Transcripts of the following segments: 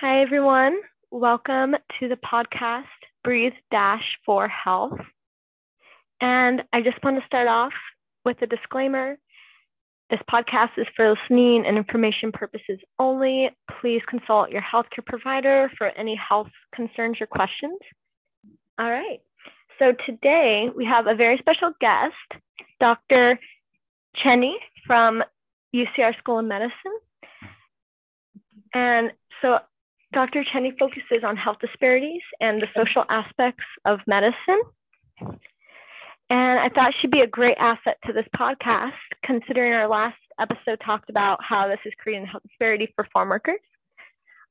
Hi, everyone. Welcome to the podcast Breathe Dash for Health. And I just want to start off with a disclaimer. This podcast is for listening and information purposes only. Please consult your healthcare provider for any health concerns or questions. All right. So today we have a very special guest, Dr. Cheney from UCR School of Medicine. And so Dr. Cheney focuses on health disparities and the social aspects of medicine. And I thought she'd be a great asset to this podcast, considering our last episode talked about how this is creating health disparity for farm workers.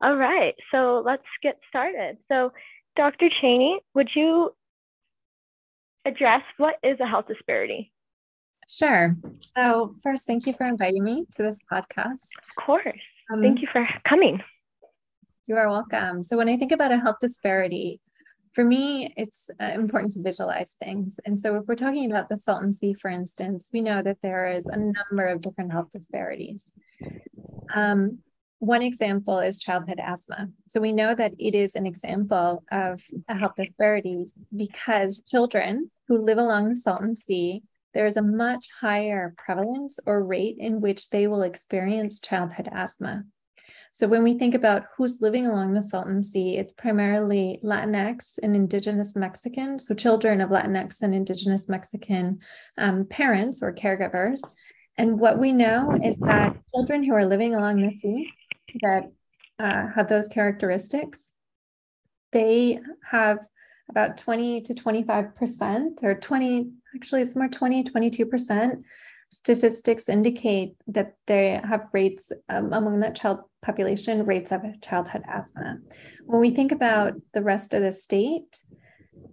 All right, so let's get started. So, Dr. Cheney, would you address what is a health disparity? Sure. So, first, thank you for inviting me to this podcast. Of course. Um, thank you for coming. You are welcome. So, when I think about a health disparity, for me, it's uh, important to visualize things. And so, if we're talking about the Salton Sea, for instance, we know that there is a number of different health disparities. Um, one example is childhood asthma. So, we know that it is an example of a health disparity because children who live along the Salton Sea, there is a much higher prevalence or rate in which they will experience childhood asthma. So when we think about who's living along the Salton Sea, it's primarily Latinx and Indigenous Mexican, so children of Latinx and Indigenous Mexican um, parents or caregivers. And what we know is that children who are living along the sea that uh, have those characteristics, they have about 20 to 25% or 20, actually it's more 20, 22% statistics indicate that they have rates um, among that child population, rates of childhood asthma. When we think about the rest of the state,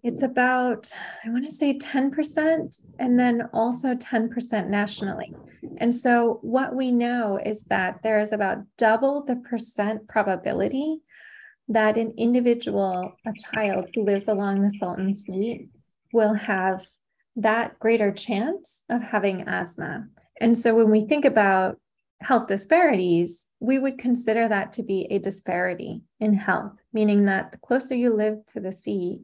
it's about, I want to say 10%, and then also 10% nationally. And so, what we know is that there is about double the percent probability that an individual, a child who lives along the Salton Sea, will have that greater chance of having asthma. And so when we think about health disparities, we would consider that to be a disparity in health, meaning that the closer you live to the sea,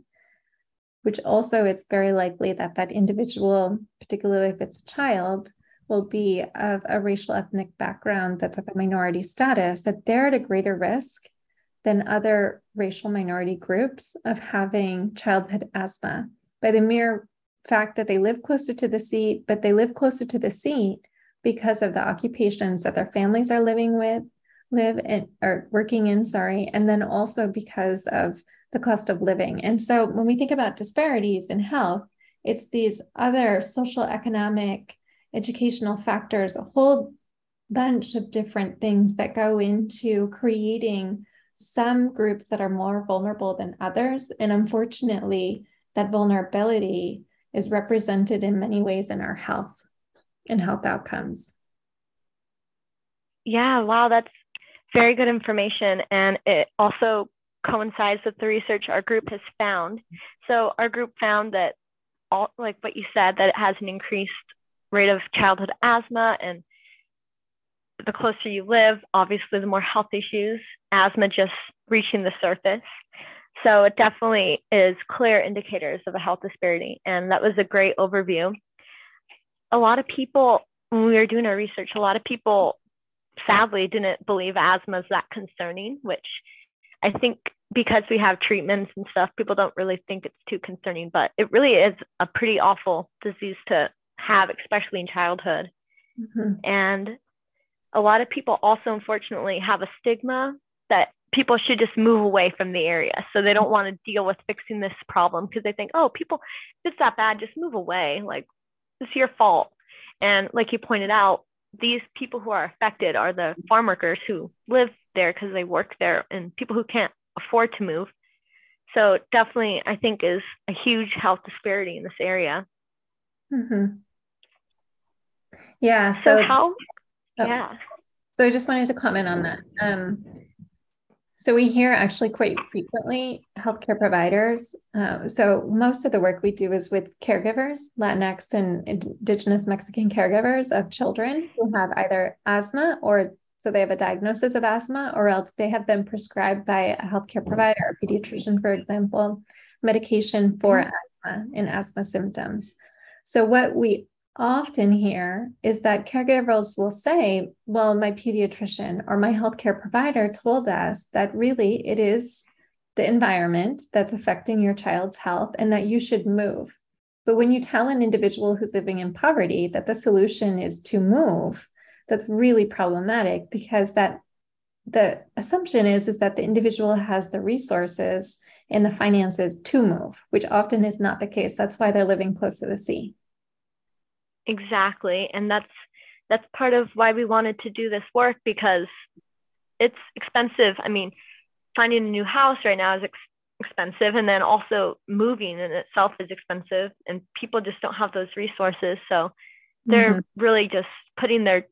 which also it's very likely that that individual, particularly if it's a child, will be of a racial ethnic background that's of a minority status, that they're at a greater risk than other racial minority groups of having childhood asthma. By the mere fact that they live closer to the sea, but they live closer to the sea because of the occupations that their families are living with, live in or working in, sorry, and then also because of the cost of living. And so when we think about disparities in health, it's these other social, economic, educational factors, a whole bunch of different things that go into creating some groups that are more vulnerable than others. And unfortunately, that vulnerability is represented in many ways in our health and health outcomes. Yeah, wow, that's very good information. And it also coincides with the research our group has found. So, our group found that, all like what you said, that it has an increased rate of childhood asthma. And the closer you live, obviously, the more health issues, asthma just reaching the surface. So it definitely is clear indicators of a health disparity. And that was a great overview. A lot of people, when we were doing our research, a lot of people sadly didn't believe asthma is that concerning, which I think because we have treatments and stuff, people don't really think it's too concerning, but it really is a pretty awful disease to have, especially in childhood. Mm-hmm. And a lot of people also, unfortunately, have a stigma that people should just move away from the area. So they don't want to deal with fixing this problem because they think, oh, people, if it's that bad, just move away. Like, it's your fault. And like you pointed out, these people who are affected are the farm workers who live there because they work there and people who can't afford to move. So definitely, I think is a huge health disparity in this area. Mm-hmm. Yeah. So, so how? Oh. Yeah. So I just wanted to comment on that. Um, so we hear actually quite frequently healthcare providers. Uh, so most of the work we do is with caregivers, Latinx and Indigenous Mexican caregivers of children who have either asthma or So they have a diagnosis of asthma, or else they have been prescribed by a healthcare provider, a pediatrician, for example, medication for mm-hmm. asthma and asthma symptoms. So what we often hear is that caregivers will say, Well, my pediatrician or my healthcare provider told us that really it is the environment that's affecting your child's health and that you should move. But when you tell an individual who's living in poverty that the solution is to move, that's really problematic because that the assumption is is that the individual has the resources and the finances to move, which often is not the case. That's why they're living close to the sea. Exactly. And that's that's part of why we wanted to do this work because it's expensive. I mean, finding a new house right now is ex- expensive and then also moving in itself is expensive and people just don't have those resources so they're mm-hmm. really just putting their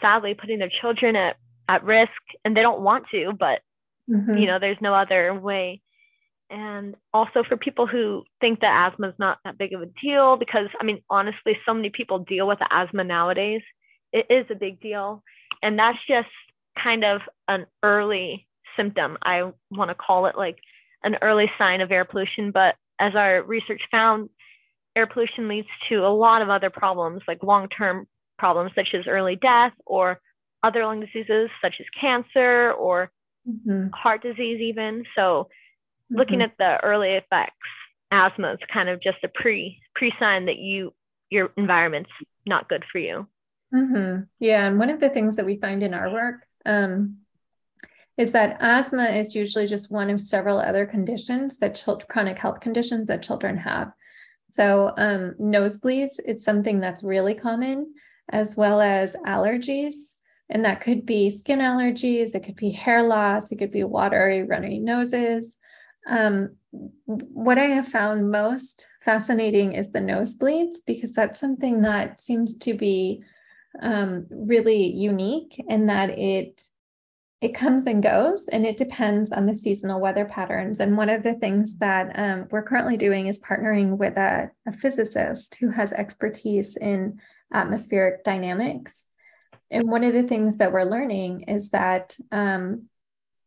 sadly putting their children at, at risk and they don't want to but mm-hmm. you know there's no other way and also for people who think that asthma is not that big of a deal because i mean honestly so many people deal with asthma nowadays it is a big deal. And that's just kind of an early symptom. I want to call it like an early sign of air pollution. But as our research found air pollution leads to a lot of other problems like long-term problems such as early death or other lung diseases such as cancer or mm-hmm. heart disease even. So mm-hmm. looking at the early effects asthma is kind of just a pre pre sign that you your environment's not good for you mm-hmm. yeah and one of the things that we find in our work um, is that asthma is usually just one of several other conditions that children, chronic health conditions that children have. So um, nosebleeds, it's something that's really common, as well as allergies. And that could be skin allergies, it could be hair loss, it could be watery, runny noses. Um, what I have found most fascinating is the nosebleeds, because that's something that seems to be um, really unique in that it it comes and goes and it depends on the seasonal weather patterns. And one of the things that um, we're currently doing is partnering with a, a, physicist who has expertise in atmospheric dynamics. And one of the things that we're learning is that um,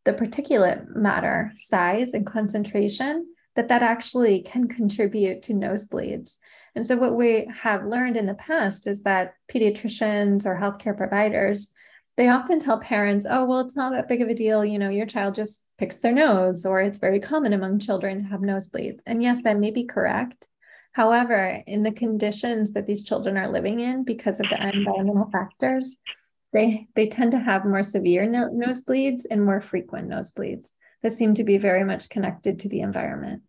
the particulate matter size and concentration that that actually can contribute to nosebleeds. And so what we have learned in the past is that pediatricians or healthcare providers they often tell parents, oh, well, it's not that big of a deal. You know, your child just picks their nose, or it's very common among children to have nosebleeds. And yes, that may be correct. However, in the conditions that these children are living in because of the environmental factors, they, they tend to have more severe no- nosebleeds and more frequent nosebleeds that seem to be very much connected to the environment.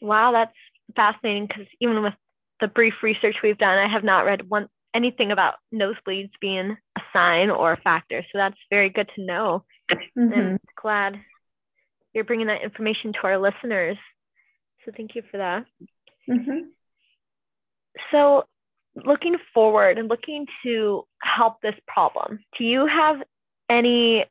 Wow, that's fascinating because even with the brief research we've done, I have not read one anything about nosebleeds being a sign or a factor. So that's very good to know. Mm-hmm. And glad you're bringing that information to our listeners. So thank you for that. Mm-hmm. So, looking forward and looking to help this problem, do you have any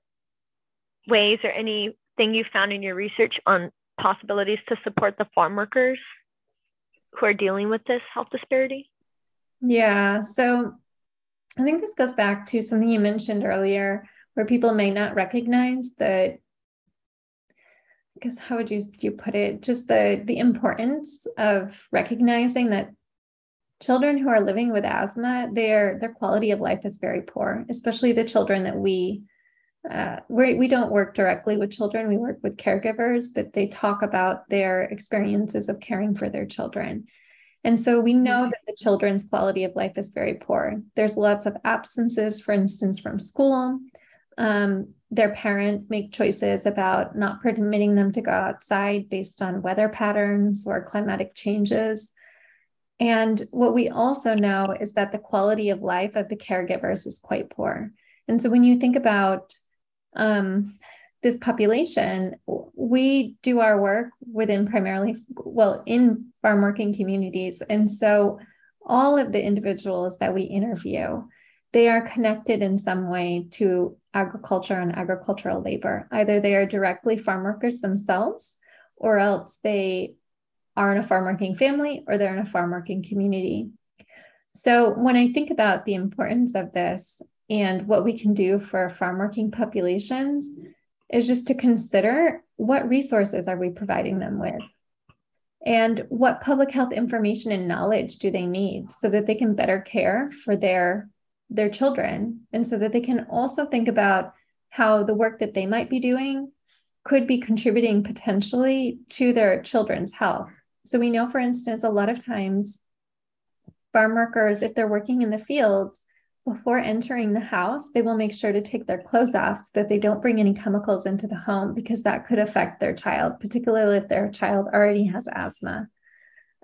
ways or anything you found in your research on possibilities to support the farm workers who are dealing with this health disparity? Yeah. So I think this goes back to something you mentioned earlier, where people may not recognize that. I guess how would you you put it? Just the the importance of recognizing that children who are living with asthma, their their quality of life is very poor, especially the children that we uh, we we don't work directly with children. We work with caregivers, but they talk about their experiences of caring for their children. And so we know mm-hmm. that the children's quality of life is very poor. There's lots of absences, for instance, from school. Um, their parents make choices about not permitting them to go outside based on weather patterns or climatic changes. And what we also know is that the quality of life of the caregivers is quite poor. And so when you think about um, this population, we do our work within primarily, well, in farm working communities. And so all of the individuals that we interview, they are connected in some way to agriculture and agricultural labor. Either they are directly farm workers themselves, or else they are in a farm working family or they're in a farm working community. So when I think about the importance of this, and what we can do for farm working populations is just to consider what resources are we providing them with and what public health information and knowledge do they need so that they can better care for their their children and so that they can also think about how the work that they might be doing could be contributing potentially to their children's health so we know for instance a lot of times farm workers if they're working in the fields before entering the house, they will make sure to take their clothes off so that they don't bring any chemicals into the home because that could affect their child, particularly if their child already has asthma.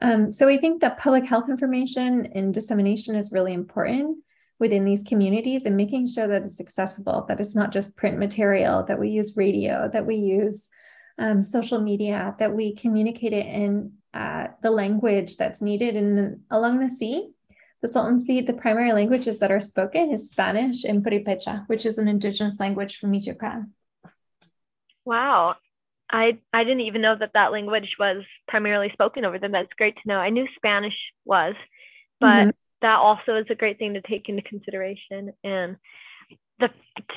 Um, so I think that public health information and dissemination is really important within these communities and making sure that it's accessible, that it's not just print material, that we use radio, that we use um, social media, that we communicate it in uh, the language that's needed in along the sea the Salton Sea, the primary languages that are spoken is Spanish and Purépecha, which is an indigenous language from Michoacan. Wow. I, I didn't even know that that language was primarily spoken over them. That's great to know. I knew Spanish was, but mm-hmm. that also is a great thing to take into consideration. And the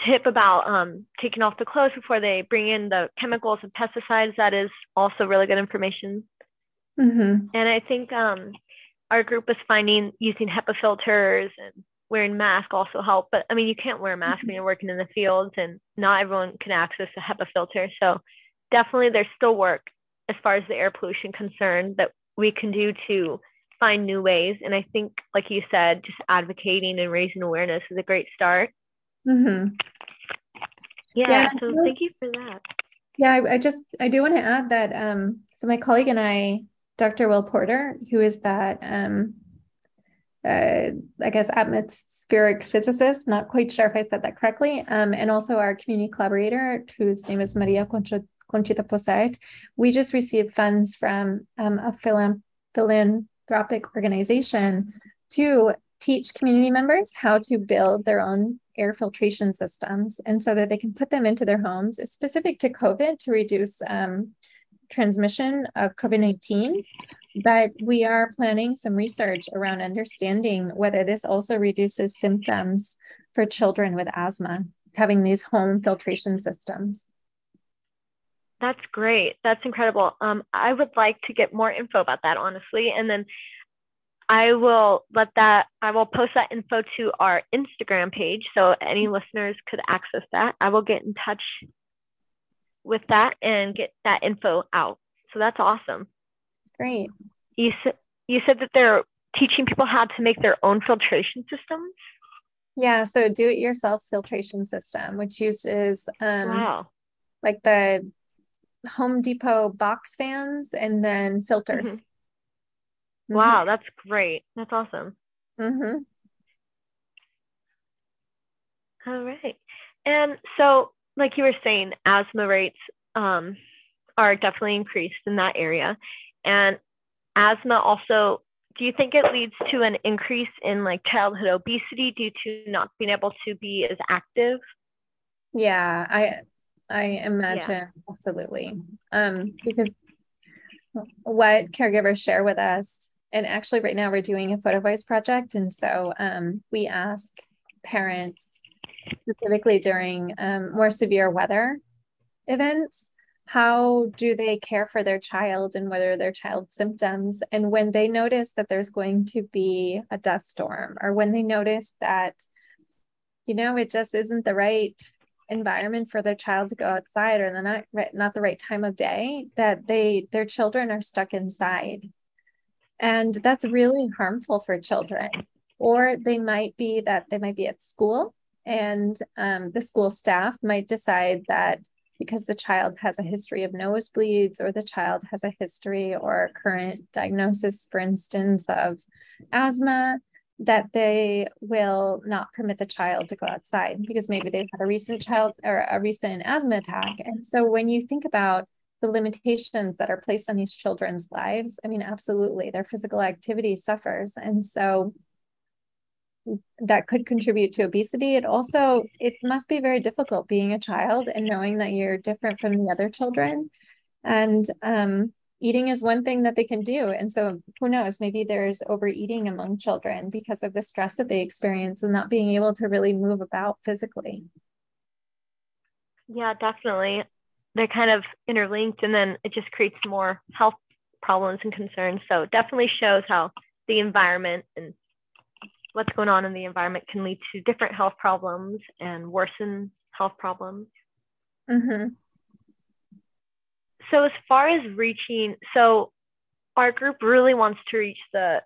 tip about um, taking off the clothes before they bring in the chemicals and pesticides, that is also really good information. Mm-hmm. And I think um, our group was finding using HEPA filters and wearing masks also help. But I mean, you can't wear a mask when you're working in the fields, and not everyone can access a HEPA filter. So definitely, there's still work as far as the air pollution concerned that we can do to find new ways. And I think, like you said, just advocating and raising awareness is a great start. Mm-hmm. Yeah, yeah, So thank you for that. Yeah, I, I just I do want to add that. Um, so my colleague and I Dr. Will Porter, who is that, um, uh, I guess, atmospheric physicist. Not quite sure if I said that correctly. Um, and also our community collaborator, whose name is Maria Conchita Posad. We just received funds from um, a philanthropic organization to teach community members how to build their own air filtration systems and so that they can put them into their homes. It's specific to COVID to reduce um, transmission of COVID 19, but we are planning some research around understanding whether this also reduces symptoms for children with asthma, having these home filtration systems. That's great. That's incredible. Um, I would like to get more info about that, honestly. And then I will let that, I will post that info to our Instagram page so any listeners could access that. I will get in touch with that and get that info out. So that's awesome. Great. You said you said that they're teaching people how to make their own filtration systems. Yeah, so do it yourself filtration system, which uses um wow. like the Home Depot box fans and then filters. Mm-hmm. Mm-hmm. Wow, that's great. That's awesome. Mm-hmm. All right. And so like you were saying, asthma rates um, are definitely increased in that area. And asthma also, do you think it leads to an increase in like childhood obesity due to not being able to be as active? Yeah, I I imagine yeah. absolutely. Um, because what caregivers share with us, and actually right now we're doing a photo voice project, and so um, we ask parents specifically during um, more severe weather events how do they care for their child and what are their child's symptoms? And when they notice that there's going to be a dust storm or when they notice that you know it just isn't the right environment for their child to go outside or they're not not the right time of day that they their children are stuck inside. And that's really harmful for children. Or they might be that they might be at school and um, the school staff might decide that because the child has a history of nosebleeds or the child has a history or current diagnosis, for instance, of asthma, that they will not permit the child to go outside because maybe they've had a recent child or a recent asthma attack. And so when you think about the limitations that are placed on these children's lives, I mean, absolutely, their physical activity suffers. And so that could contribute to obesity it also it must be very difficult being a child and knowing that you're different from the other children and um, eating is one thing that they can do. And so who knows, maybe there's overeating among children because of the stress that they experience and not being able to really move about physically. Yeah, definitely. They're kind of interlinked and then it just creates more health problems and concerns. So definitely shows how the environment and what's going on in the environment can lead to different health problems and worsen health problems. Mm-hmm. So as far as reaching, so our group really wants to reach the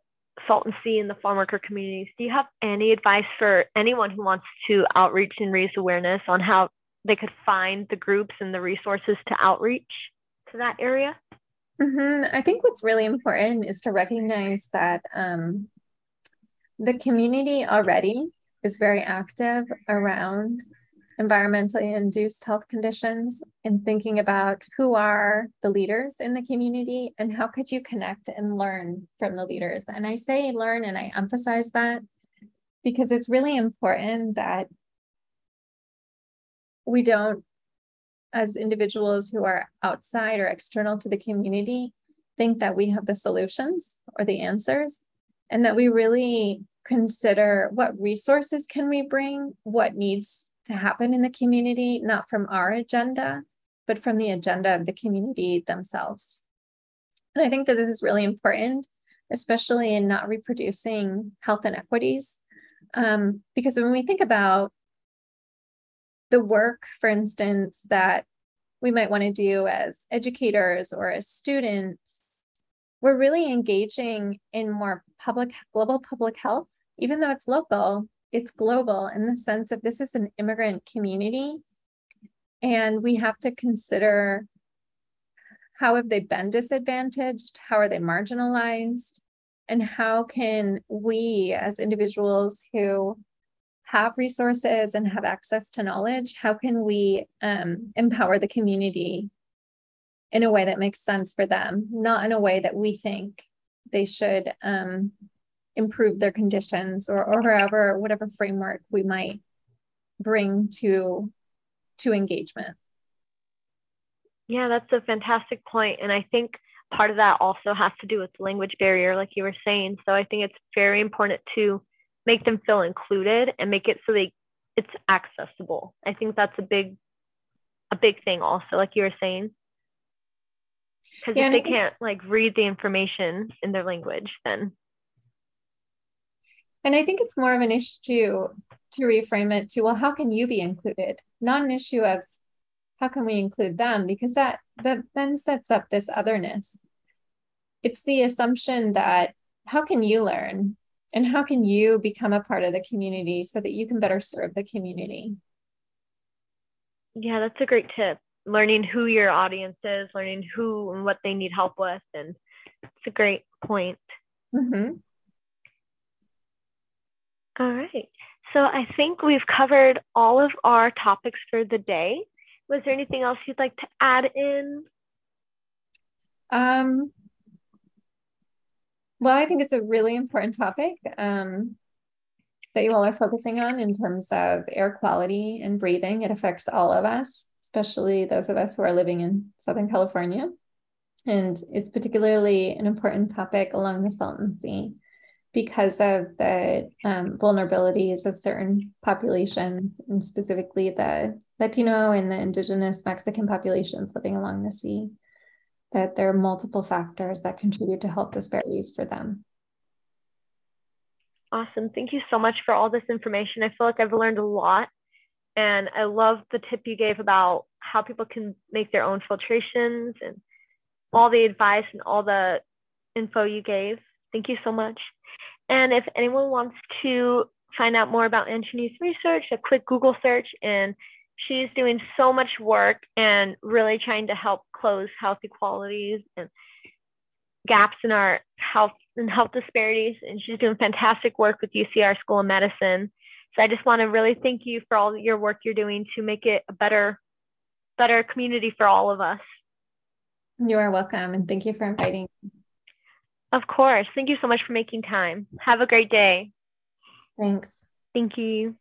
Salton Sea and the farm worker communities. Do you have any advice for anyone who wants to outreach and raise awareness on how they could find the groups and the resources to outreach to that area? Mm-hmm. I think what's really important is to recognize that um, the community already is very active around environmentally induced health conditions and thinking about who are the leaders in the community and how could you connect and learn from the leaders. And I say learn and I emphasize that because it's really important that we don't, as individuals who are outside or external to the community, think that we have the solutions or the answers and that we really consider what resources can we bring, what needs to happen in the community, not from our agenda, but from the agenda of the community themselves. And I think that this is really important, especially in not reproducing health inequities. Um, because when we think about the work, for instance, that we might want to do as educators or as students, we're really engaging in more public, global public health, even though it's local, it's global in the sense that this is an immigrant community. And we have to consider how have they been disadvantaged? How are they marginalized? And how can we as individuals who have resources and have access to knowledge how can we um, empower the community in a way that makes sense for them not in a way that we think they should um, improve their conditions or, or however whatever framework we might bring to to engagement. Yeah that's a fantastic point and i think part of that also has to do with language barrier like you were saying. So i think it's very important to make them feel included and make it so they it's accessible. I think that's a big a big thing also like you were saying because yeah, if they can't like read the information in their language then and I think it's more of an issue to reframe it to, well, how can you be included? Not an issue of how can we include them? Because that that then sets up this otherness. It's the assumption that how can you learn and how can you become a part of the community so that you can better serve the community? Yeah, that's a great tip. Learning who your audience is, learning who and what they need help with. And it's a great point. Mm-hmm. All right. So I think we've covered all of our topics for the day. Was there anything else you'd like to add in? Um, well, I think it's a really important topic um, that you all are focusing on in terms of air quality and breathing. It affects all of us, especially those of us who are living in Southern California. And it's particularly an important topic along the Salton Sea because of the um, vulnerabilities of certain populations, and specifically the Latino and the indigenous Mexican populations living along the sea, that there are multiple factors that contribute to health disparities for them. Awesome. Thank you so much for all this information. I feel like I've learned a lot. And I love the tip you gave about how people can make their own filtrations and all the advice and all the info you gave. Thank you so much. And if anyone wants to find out more about Ann Cheney's research, a quick Google search, and she's doing so much work and really trying to help close health inequalities and gaps in our health and health disparities. And she's doing fantastic work with UCR School of Medicine. So I just want to really thank you for all your work you're doing to make it a better, better community for all of us. You are welcome, and thank you for inviting. Of course. Thank you so much for making time. Have a great day. Thanks. Thank you.